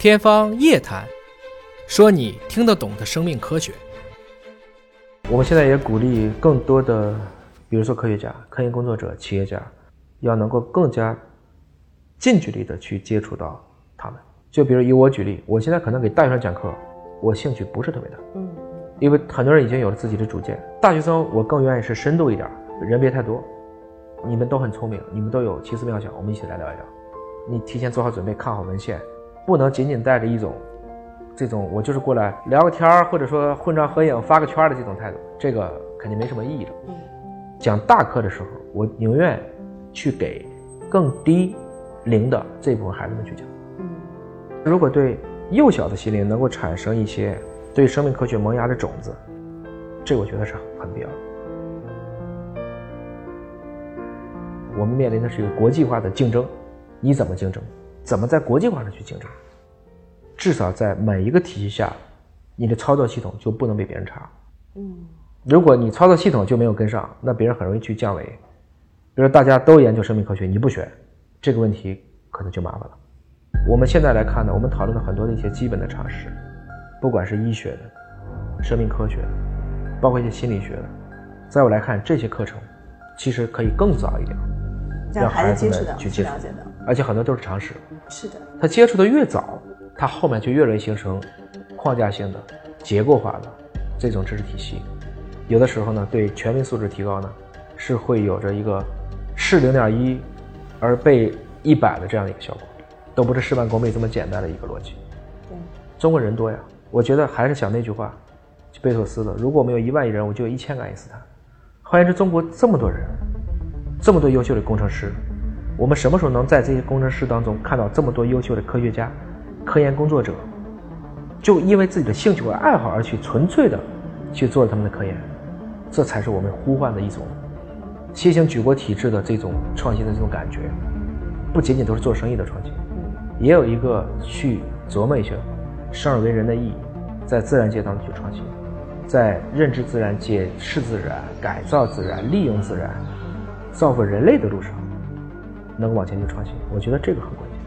天方夜谭，说你听得懂的生命科学。我们现在也鼓励更多的，比如说科学家、科研工作者、企业家，要能够更加近距离的去接触到他们。就比如以我举例，我现在可能给大学生讲课，我兴趣不是特别大，嗯，因为很多人已经有了自己的主见。大学生我更愿意是深度一点，人别太多。你们都很聪明，你们都有奇思妙想，我们一起来聊一聊。你提前做好准备，看好文献，不能仅仅带着一种这种我就是过来聊个天儿，或者说混张合影、发个圈的这种态度，这个肯定没什么意义的。嗯，讲大课的时候，我宁愿去给更低龄的这部分孩子们去讲。嗯，如果对幼小的心灵能够产生一些对生命科学萌芽的种子，这我觉得是很必要的。我们面临的是一个国际化的竞争，你怎么竞争？怎么在国际化上去竞争？至少在每一个体系下，你的操作系统就不能被别人查。嗯，如果你操作系统就没有跟上，那别人很容易去降维。比如大家都研究生命科学，你不学，这个问题可能就麻烦了。我们现在来看呢，我们讨论了很多的一些基本的常识，不管是医学的、生命科学的，包括一些心理学的，在我来看，这些课程其实可以更早一点。让孩子接触的去接触，而且很多都是常识。是的，他接触的越早，他后面就越容易形成框架性的、结构化的这种知识体系。有的时候呢，对全民素质提高呢，是会有着一个是零点一而被一百的这样的一个效果，都不是事半功倍这么简单的一个逻辑。对，中国人多呀，我觉得还是想那句话，贝索斯的：如果我们有一万亿人，我就有一千个爱因斯坦。换言之，中国这么多人。这么多优秀的工程师，我们什么时候能在这些工程师当中看到这么多优秀的科学家、科研工作者，就因为自己的兴趣和爱好而去纯粹的去做他们的科研，这才是我们呼唤的一种新型举国体制的这种创新的这种感觉，不仅仅都是做生意的创新，也有一个去琢磨一下生而为人的意义，在自然界当中去创新，在认知自然、界、视自然、改造自然、利用自然。造福人类的路上，能往前去创新，我觉得这个很关键。